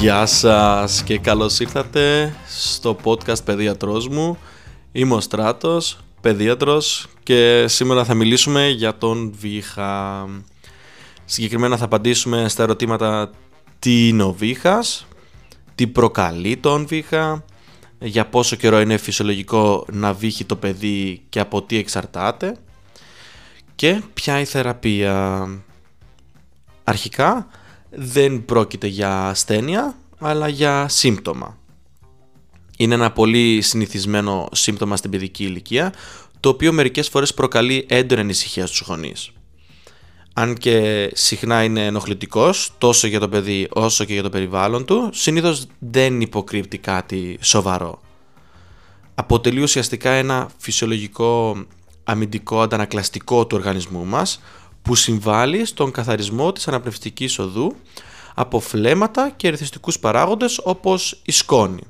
Γεια σας και καλώς ήρθατε στο podcast Παιδίατρός μου. Είμαι ο Στράτος, παιδίατρος και σήμερα θα μιλήσουμε για τον βήχα. Συγκεκριμένα θα απαντήσουμε στα ερωτήματα τι είναι ο βήχας, τι προκαλεί τον βήχα, για πόσο καιρό είναι φυσιολογικό να βήχει το παιδί και από τι εξαρτάται και ποια η θεραπεία. Αρχικά δεν πρόκειται για ασθένεια αλλά για σύμπτωμα. Είναι ένα πολύ συνηθισμένο σύμπτωμα στην παιδική ηλικία το οποίο μερικές φορές προκαλεί έντονη ανησυχία στους γονείς. Αν και συχνά είναι ενοχλητικός τόσο για το παιδί όσο και για το περιβάλλον του, συνήθως δεν υποκρύπτει κάτι σοβαρό. Αποτελεί ουσιαστικά ένα φυσιολογικό αμυντικό αντανακλαστικό του οργανισμού μας που συμβάλλει στον καθαρισμό της αναπνευστικής οδού από φλέματα και ερθιστικούς παράγοντες όπως η σκόνη.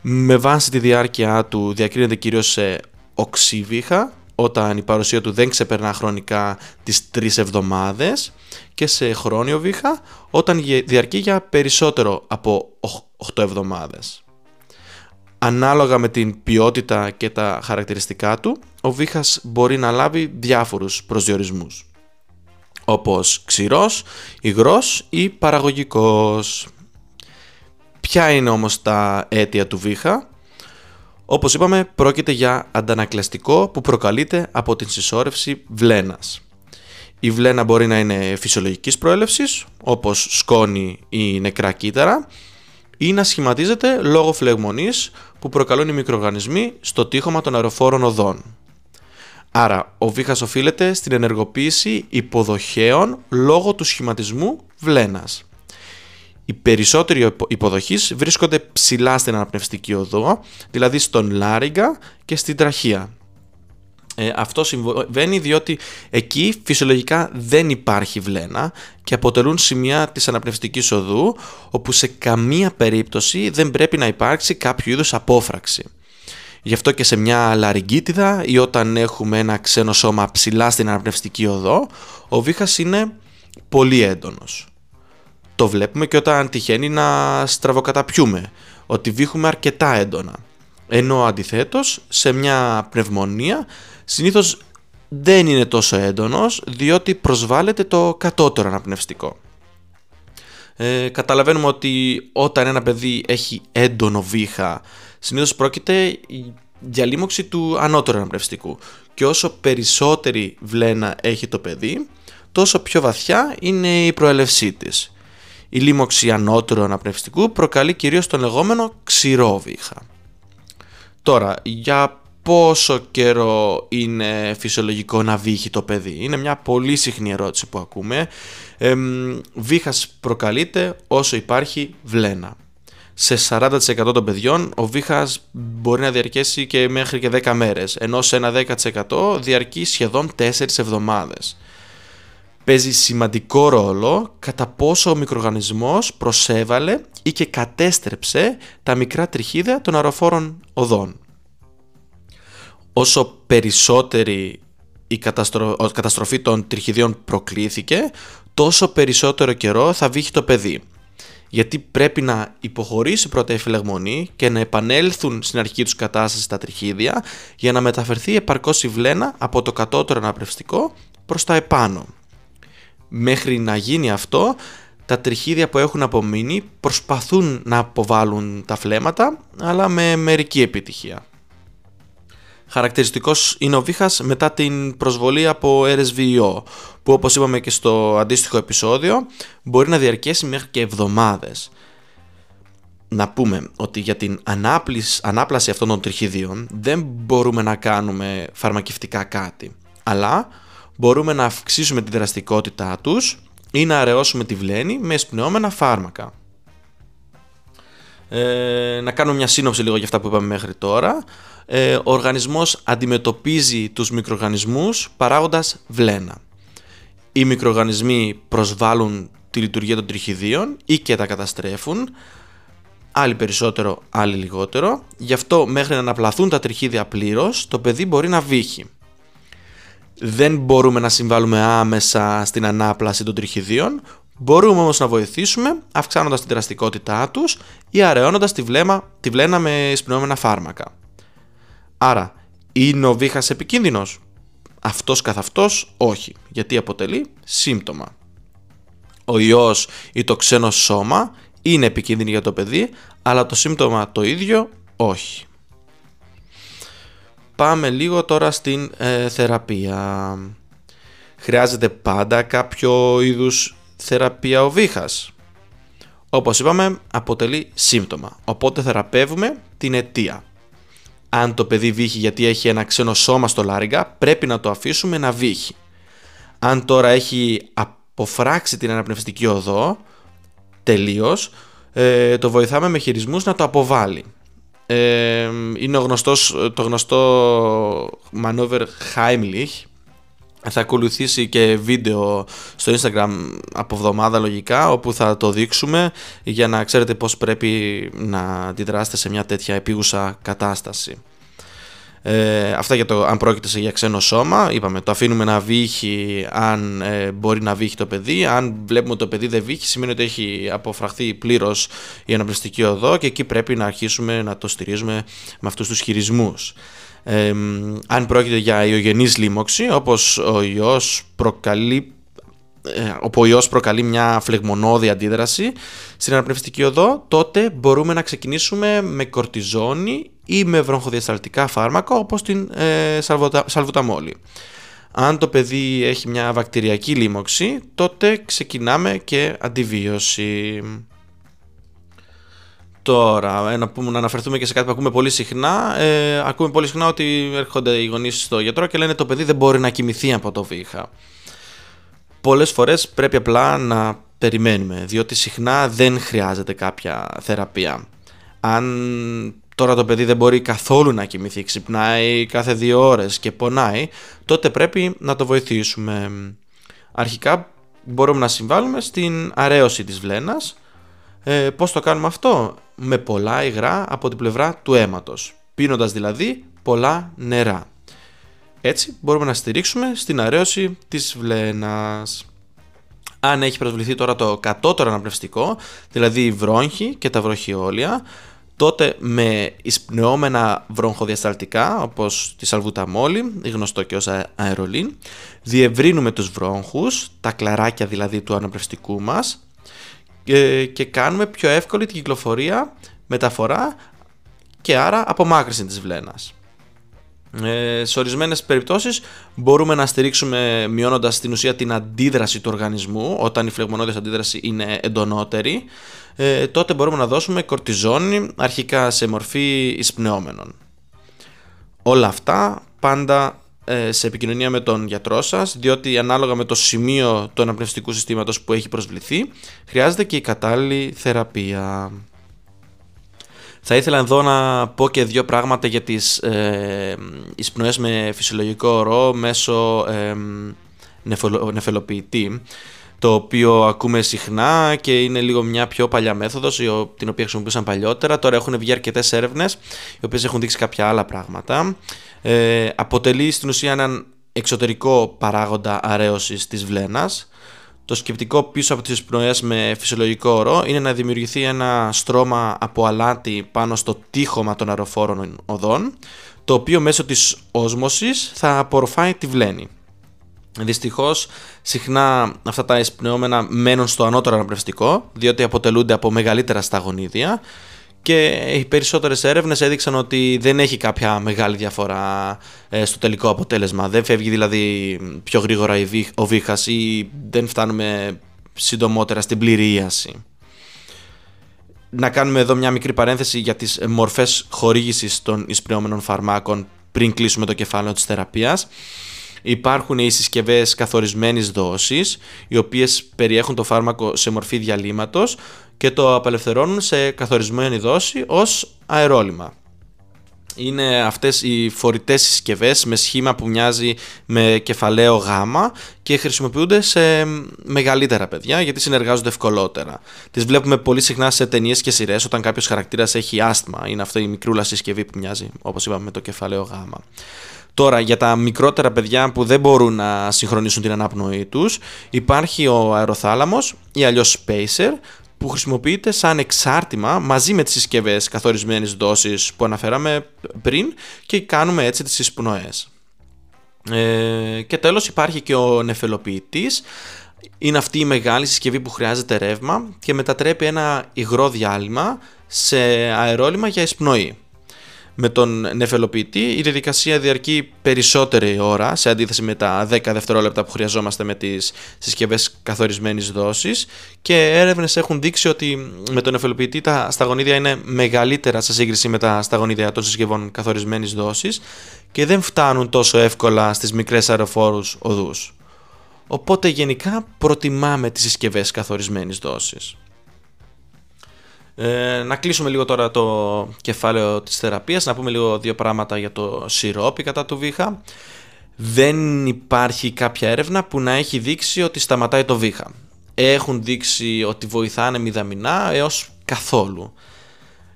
Με βάση τη διάρκεια του διακρίνεται κυρίως σε οξύβιχα όταν η παρουσία του δεν ξεπερνά χρονικά τις 3 εβδομάδες και σε χρόνιο βήχα όταν διαρκεί για περισσότερο από 8 εβδομάδες. Ανάλογα με την ποιότητα και τα χαρακτηριστικά του, ο βήχας μπορεί να λάβει διάφορους προσδιορισμούς, όπως ξηρός, υγρός ή παραγωγικός. Ποια είναι όμως τα αίτια του βήχα; Όπως είπαμε, πρόκειται για αντανακλαστικό που προκαλείται από την συσσόρευση βλένας. Η βλένα μπορεί να είναι φυσιολογικής προέλευσης, όπως σκόνη ή νεκρά κύτταρα, ή να σχηματίζεται λόγω φλεγμονής που προκαλούν οι μικροοργανισμοί στο τείχομα των αεροφόρων οδών. Άρα, ο βήχας οφείλεται στην ενεργοποίηση υποδοχέων λόγω του σχηματισμού βλένας. Οι περισσότεροι υποδοχείς βρίσκονται ψηλά στην αναπνευστική οδό, δηλαδή στον λάριγκα και στην τραχεία. Ε, αυτό συμβαίνει διότι εκεί φυσιολογικά δεν υπάρχει βλένα και αποτελούν σημεία της αναπνευστικής οδού όπου σε καμία περίπτωση δεν πρέπει να υπάρξει κάποιο είδους απόφραξη. Γι' αυτό και σε μια λαριγκίτιδα ή όταν έχουμε ένα ξένο σώμα ψηλά στην αναπνευστική οδό, ο βήχας είναι πολύ έντονος. Το βλέπουμε και όταν τυχαίνει να στραβοκαταπιούμε, ότι βήχουμε αρκετά έντονα. Ενώ αντιθέτως σε μια πνευμονία συνήθως δεν είναι τόσο έντονος διότι προσβάλλεται το κατώτερο αναπνευστικό. Ε, καταλαβαίνουμε ότι όταν ένα παιδί έχει έντονο βήχα συνήθως πρόκειται για λίμωξη του ανώτερου αναπνευστικού και όσο περισσότερη βλένα έχει το παιδί τόσο πιο βαθιά είναι η προέλευσή της. Η λίμωξη ανώτερου αναπνευστικού προκαλεί κυρίως τον λεγόμενο ξηρό βήχα. Τώρα, για πόσο καιρό είναι φυσιολογικό να βύχει το παιδί; Είναι μια πολύ συχνή ερώτηση που ακούμε. Ε, βήχας προκαλείται όσο υπάρχει βλένα. Σε 40% των παιδιών ο βήχας μπορεί να διαρκέσει και μέχρι και 10 μέρες, ενώ σε ένα 10% διαρκεί σχεδόν 4 εβδομάδες. Παίζει σημαντικό ρόλο κατά πόσο ο μικροοργανισμός προσέβαλε ή και κατέστρεψε τα μικρά τριχίδια των αεροφόρων οδών όσο περισσότερη η καταστροφή των τριχιδίων προκλήθηκε, τόσο περισσότερο καιρό θα βύχει το παιδί. Γιατί πρέπει να υποχωρήσει πρώτα η φυλαγμονή και να επανέλθουν στην αρχική τους κατάσταση τα τριχίδια για να μεταφερθεί επαρκώς η βλένα από το κατώτερο αναπνευστικό προς τα επάνω. Μέχρι να γίνει αυτό, τα τριχίδια που έχουν απομείνει προσπαθούν να αποβάλουν τα φλέματα, αλλά με μερική επιτυχία. Χαρακτηριστικός είναι ο βήχας μετά την προσβολή από RSVO, που όπως είπαμε και στο αντίστοιχο επεισόδιο, μπορεί να διαρκέσει μέχρι και εβδομάδες. Να πούμε ότι για την ανάπλαση αυτών των τριχιδίων δεν μπορούμε να κάνουμε φαρμακευτικά κάτι, αλλά μπορούμε να αυξήσουμε τη δραστικότητά τους ή να αραιώσουμε τη βλένη με εσπνεώμενα φάρμακα. Ε, να κάνω μια σύνοψη λίγο για αυτά που είπαμε μέχρι τώρα ε, ο οργανισμός αντιμετωπίζει τους μικροοργανισμούς παράγοντας βλένα. Οι μικροοργανισμοί προσβάλλουν τη λειτουργία των τριχιδίων ή και τα καταστρέφουν, άλλοι περισσότερο, άλλοι λιγότερο. Γι' αυτό μέχρι να αναπλαθούν τα τριχίδια πλήρως, το παιδί μπορεί να βύχει. Δεν μπορούμε να συμβάλλουμε άμεσα στην ανάπλαση των τριχιδίων, Μπορούμε όμως να βοηθήσουμε αυξάνοντας την δραστικότητά τους ή αραιώνοντας τη, βλέμμα, τη βλένα με εισπνεώμενα φάρμακα. Άρα, είναι ο βήχας επικίνδυνος; Αυτός καθ' αυτός όχι, γιατί αποτελεί σύμπτωμα. Ο ιός ή το ξένο σώμα είναι επικίνδυνη για το παιδί, αλλά το σύμπτωμα το ίδιο όχι. Πάμε λίγο τώρα στην ε, θεραπεία. Χρειάζεται πάντα κάποιο είδους θεραπεία ο βήχας. Όπως είπαμε, αποτελεί σύμπτωμα, οπότε θεραπεύουμε την αιτία. Αν το παιδί βύχει γιατί έχει ένα ξένο σώμα στο λάριγκα, πρέπει να το αφήσουμε να βύχει. Αν τώρα έχει αποφράξει την αναπνευστική οδό, τελείως, ε, το βοηθάμε με χειρισμούς να το αποβάλει. Ε, είναι ο γνωστός, το γνωστό maneuver Heimlich, θα ακολουθήσει και βίντεο στο Instagram από εβδομάδα λογικά όπου θα το δείξουμε για να ξέρετε πώς πρέπει να αντιδράσετε σε μια τέτοια επίγουσα κατάσταση. Ε, αυτά για το αν πρόκειται σε για ξένο σώμα. Είπαμε, το αφήνουμε να βύχει αν ε, μπορεί να βύχει το παιδί. Αν βλέπουμε ότι το παιδί δεν βύχει, σημαίνει ότι έχει αποφραχθεί πλήρως η αναπνευστική οδό και εκεί πρέπει να αρχίσουμε να το στηρίζουμε με αυτούς τους χειρισμούς αν πρόκειται για ιογενής λίμωξη, όπως ο ιός προκαλεί ε, όπου ο ιός προκαλεί μια φλεγμονώδη αντίδραση στην αναπνευστική οδό, τότε μπορούμε να ξεκινήσουμε με κορτιζόνη ή με βροχοδιασταλτικά φάρμακα όπως την ε, σαλβουταμόλη. Αν το παιδί έχει μια βακτηριακή λίμωξη, τότε ξεκινάμε και αντιβίωση. Τώρα, να, πούμε, να αναφερθούμε και σε κάτι που ακούμε πολύ συχνά. Ε, ακούμε πολύ συχνά ότι έρχονται οι γονείς στο γιατρό και λένε το παιδί δεν μπορεί να κοιμηθεί από το βήχα. Πολλές φορές πρέπει απλά να περιμένουμε, διότι συχνά δεν χρειάζεται κάποια θεραπεία. Αν τώρα το παιδί δεν μπορεί καθόλου να κοιμηθεί, ξυπνάει κάθε δύο ώρες και πονάει, τότε πρέπει να το βοηθήσουμε. Αρχικά μπορούμε να συμβάλλουμε στην αρέωση της βλένας, ε, πώς το κάνουμε αυτό; Με πολλά υγρά από την πλευρά του αίματος, πίνοντας δηλαδή πολλά νερά. Έτσι μπορούμε να στηρίξουμε στην αρέωση της βλένας. Αν έχει προσβληθεί τώρα το κατώτερο αναπνευστικό, δηλαδή η βρόγχη και τα βροχιόλια, τότε με εισπνεώμενα βροχοδιασταλτικά όπως τη σαλβουταμόλη, γνωστό και ως αερολίν, διευρύνουμε τους βρόγχους, τα κλαράκια δηλαδή του αναπνευστικού μας, και κάνουμε πιο εύκολη την κυκλοφορία, μεταφορά και άρα απομάκρυνση της βλένας. Ε, σε ορισμένες περιπτώσεις μπορούμε να στηρίξουμε μειώνοντας στην ουσία την αντίδραση του οργανισμού όταν η φλεγμονώδης αντίδραση είναι εντονότερη ε, τότε μπορούμε να δώσουμε κορτιζόνη αρχικά σε μορφή εισπνεώμενων όλα αυτά πάντα ε, σε επικοινωνία με τον γιατρό σας, διότι ανάλογα με το σημείο του αναπνευστικού συστήματος που έχει προσβληθεί, χρειάζεται και η κατάλληλη θεραπεία. Θα ήθελα εδώ να πω και δύο πράγματα για τις ε, εισπνοές με φυσιολογικό ορό μέσω ε, νεφελοποιητή το οποίο ακούμε συχνά και είναι λίγο μια πιο παλιά μέθοδος την οποία χρησιμοποιούσαν παλιότερα. Τώρα έχουν βγει αρκετές έρευνες οι οποίες έχουν δείξει κάποια άλλα πράγματα. Ε, αποτελεί στην ουσία έναν εξωτερικό παράγοντα αρέωσης της βλένας. Το σκεπτικό πίσω από τις πνοές με φυσιολογικό ορό είναι να δημιουργηθεί ένα στρώμα από αλάτι πάνω στο τείχομα των αεροφόρων οδών, το οποίο μέσω της όσμωσης θα απορροφάει τη βλένη. Δυστυχώς, συχνά αυτά τα εισπνεώμενα μένουν στο ανώτερο αναπνευστικό, διότι αποτελούνται από μεγαλύτερα σταγονίδια και οι περισσότερες έρευνες έδειξαν ότι δεν έχει κάποια μεγάλη διαφορά ε, στο τελικό αποτέλεσμα. Δεν φεύγει δηλαδή πιο γρήγορα ο βήχας ή δεν φτάνουμε συντομότερα στην πληρίαση. Να κάνουμε εδώ μια μικρή παρένθεση για τις μορφές χορήγησης των εισπνεώμενων φαρμάκων πριν κλείσουμε το κεφάλαιο της θεραπείας. Υπάρχουν οι συσκευές καθορισμένης δόσης, οι οποίες περιέχουν το φάρμακο σε μορφή διαλύματος και το απελευθερώνουν σε καθορισμένη δόση ως αερόλυμα. Είναι αυτές οι φορητές συσκευές με σχήμα που μοιάζει με κεφαλαίο γάμα και χρησιμοποιούνται σε μεγαλύτερα παιδιά γιατί συνεργάζονται ευκολότερα. Τις βλέπουμε πολύ συχνά σε ταινίες και σειρές όταν κάποιος χαρακτήρας έχει άσθμα. Είναι αυτή η μικρούλα συσκευή που μοιάζει όπως είπαμε με το κεφαλαίο γάμα. Τώρα για τα μικρότερα παιδιά που δεν μπορούν να συγχρονίσουν την αναπνοή τους υπάρχει ο αεροθάλαμος ή αλλιώς spacer που χρησιμοποιείται σαν εξάρτημα μαζί με τις συσκευές καθορισμένης δόσης που αναφέραμε πριν και κάνουμε έτσι τις εισπνοές. Ε, και τέλος υπάρχει και ο νεφελοποιητής είναι αυτή η μεγάλη συσκευή που χρειάζεται ρεύμα και μετατρέπει ένα υγρό διάλειμμα σε αερόλυμα για εισπνοή. Με τον νεφελοποιητή η διαδικασία διαρκεί περισσότερη ώρα σε αντίθεση με τα 10 δευτερόλεπτα που χρειαζόμαστε με τις συσκευές καθορισμένης δόσης και έρευνες έχουν δείξει ότι με τον νεφελοποιητή τα σταγονίδια είναι μεγαλύτερα σε σύγκριση με τα σταγονίδια των συσκευών καθορισμένης δόσης και δεν φτάνουν τόσο εύκολα στις μικρές αεροφόρους οδούς. Οπότε γενικά προτιμάμε τις συσκευές καθορισμένης δόσης. Ε, να κλείσουμε λίγο τώρα το κεφάλαιο της θεραπείας, να πούμε λίγο δύο πράγματα για το σιρόπι κατά του βήχα. Δεν υπάρχει κάποια έρευνα που να έχει δείξει ότι σταματάει το βήχα. Έχουν δείξει ότι βοηθάνε μηδαμινά έως καθόλου.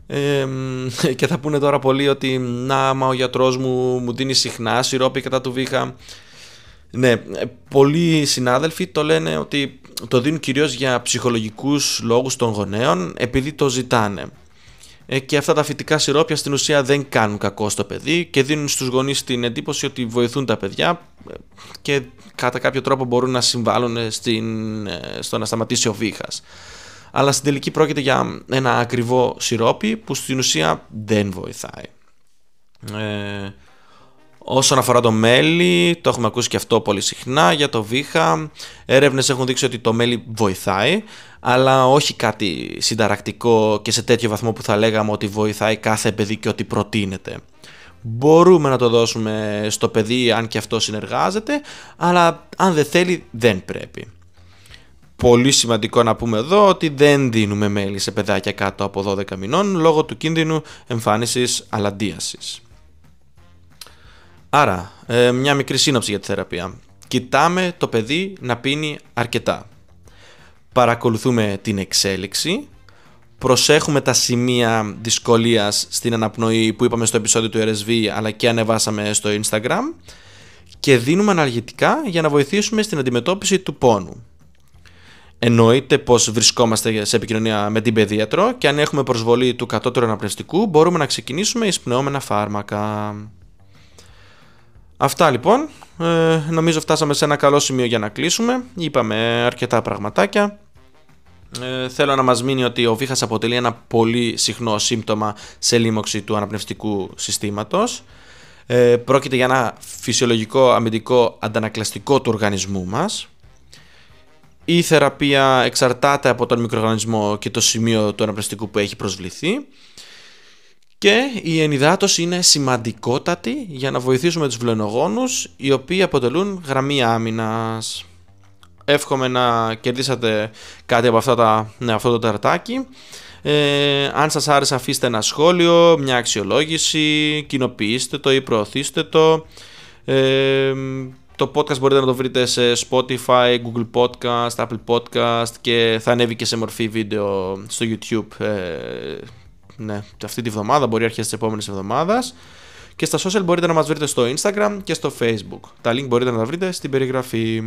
Ε, και θα πούνε τώρα πολλοί ότι να, μα ο γιατρός μου μου δίνει συχνά σιρόπι κατά του βήχα. Ναι, πολλοί συνάδελφοι το λένε ότι το δίνουν κυρίως για ψυχολογικούς λόγους των γονέων επειδή το ζητάνε. Ε, και αυτά τα φυτικά σιρόπια στην ουσία δεν κάνουν κακό στο παιδί και δίνουν στους γονείς την εντύπωση ότι βοηθούν τα παιδιά ε, και κατά κάποιο τρόπο μπορούν να συμβάλλουν στην, ε, στο να σταματήσει ο βήχας. Αλλά στην τελική πρόκειται για ένα ακριβό σιρόπι που στην ουσία δεν βοηθάει. Ε, Όσον αφορά το μέλι, το έχουμε ακούσει και αυτό πολύ συχνά. Για το βήχα, έρευνες έχουν δείξει ότι το μέλι βοηθάει, αλλά όχι κάτι συνταρακτικό και σε τέτοιο βαθμό που θα λέγαμε ότι βοηθάει κάθε παιδί και ότι προτείνεται. Μπορούμε να το δώσουμε στο παιδί αν και αυτό συνεργάζεται, αλλά αν δεν θέλει δεν πρέπει. Πολύ σημαντικό να πούμε εδώ ότι δεν δίνουμε μέλι σε παιδάκια κάτω από 12 μηνών λόγω του κίνδυνου εμφάνισης αλαντίασης. Άρα, ε, μια μικρή σύνοψη για τη θεραπεία. Κοιτάμε το παιδί να πίνει αρκετά. Παρακολουθούμε την εξέλιξη. Προσέχουμε τα σημεία δυσκολίας στην αναπνοή που είπαμε στο επεισόδιο του RSV αλλά και ανεβάσαμε στο Instagram. Και δίνουμε αναλγητικά για να βοηθήσουμε στην αντιμετώπιση του πόνου. Εννοείται πως βρισκόμαστε σε επικοινωνία με την παιδίατρο και αν έχουμε προσβολή του κατώτερου αναπνευστικού μπορούμε να ξεκινήσουμε εισπνεώμενα φάρμακα. Αυτά λοιπόν. Ε, νομίζω φτάσαμε σε ένα καλό σημείο για να κλείσουμε. Είπαμε αρκετά πραγματάκια. Ε, θέλω να μας μείνει ότι ο βήχας αποτελεί ένα πολύ συχνό σύμπτωμα σε λίμωξη του αναπνευστικού συστήματος. Ε, πρόκειται για ένα φυσιολογικό αμυντικό αντανακλαστικό του οργανισμού μας. Η θεραπεία εξαρτάται από τον μικροοργανισμό και το σημείο του αναπνευστικού που έχει προσβληθεί. Και η ενυδάτωση είναι σημαντικότατη για να βοηθήσουμε τους βλενογόνους οι οποίοι αποτελούν γραμμή άμυνας. Εύχομαι να κερδίσατε κάτι από αυτά τα, ναι, αυτό το τερτάκι. Ε, αν σας άρεσε αφήστε ένα σχόλιο, μια αξιολόγηση, κοινοποιήστε το ή προωθήστε το. Ε, το podcast μπορείτε να το βρείτε σε Spotify, Google Podcast, Apple Podcast και θα ανέβει και σε μορφή βίντεο στο YouTube ε, ναι, αυτή τη βδομάδα, μπορεί αρχές της επόμενης εβδομάδας. Και στα social μπορείτε να μας βρείτε στο Instagram και στο Facebook. Τα link μπορείτε να τα βρείτε στην περιγραφή.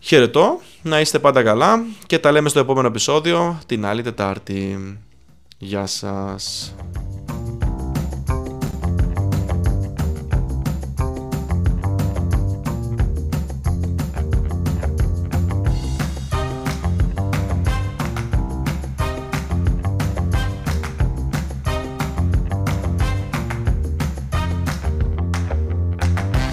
Χαιρετώ, να είστε πάντα καλά και τα λέμε στο επόμενο επεισόδιο την άλλη Τετάρτη. Γεια σας.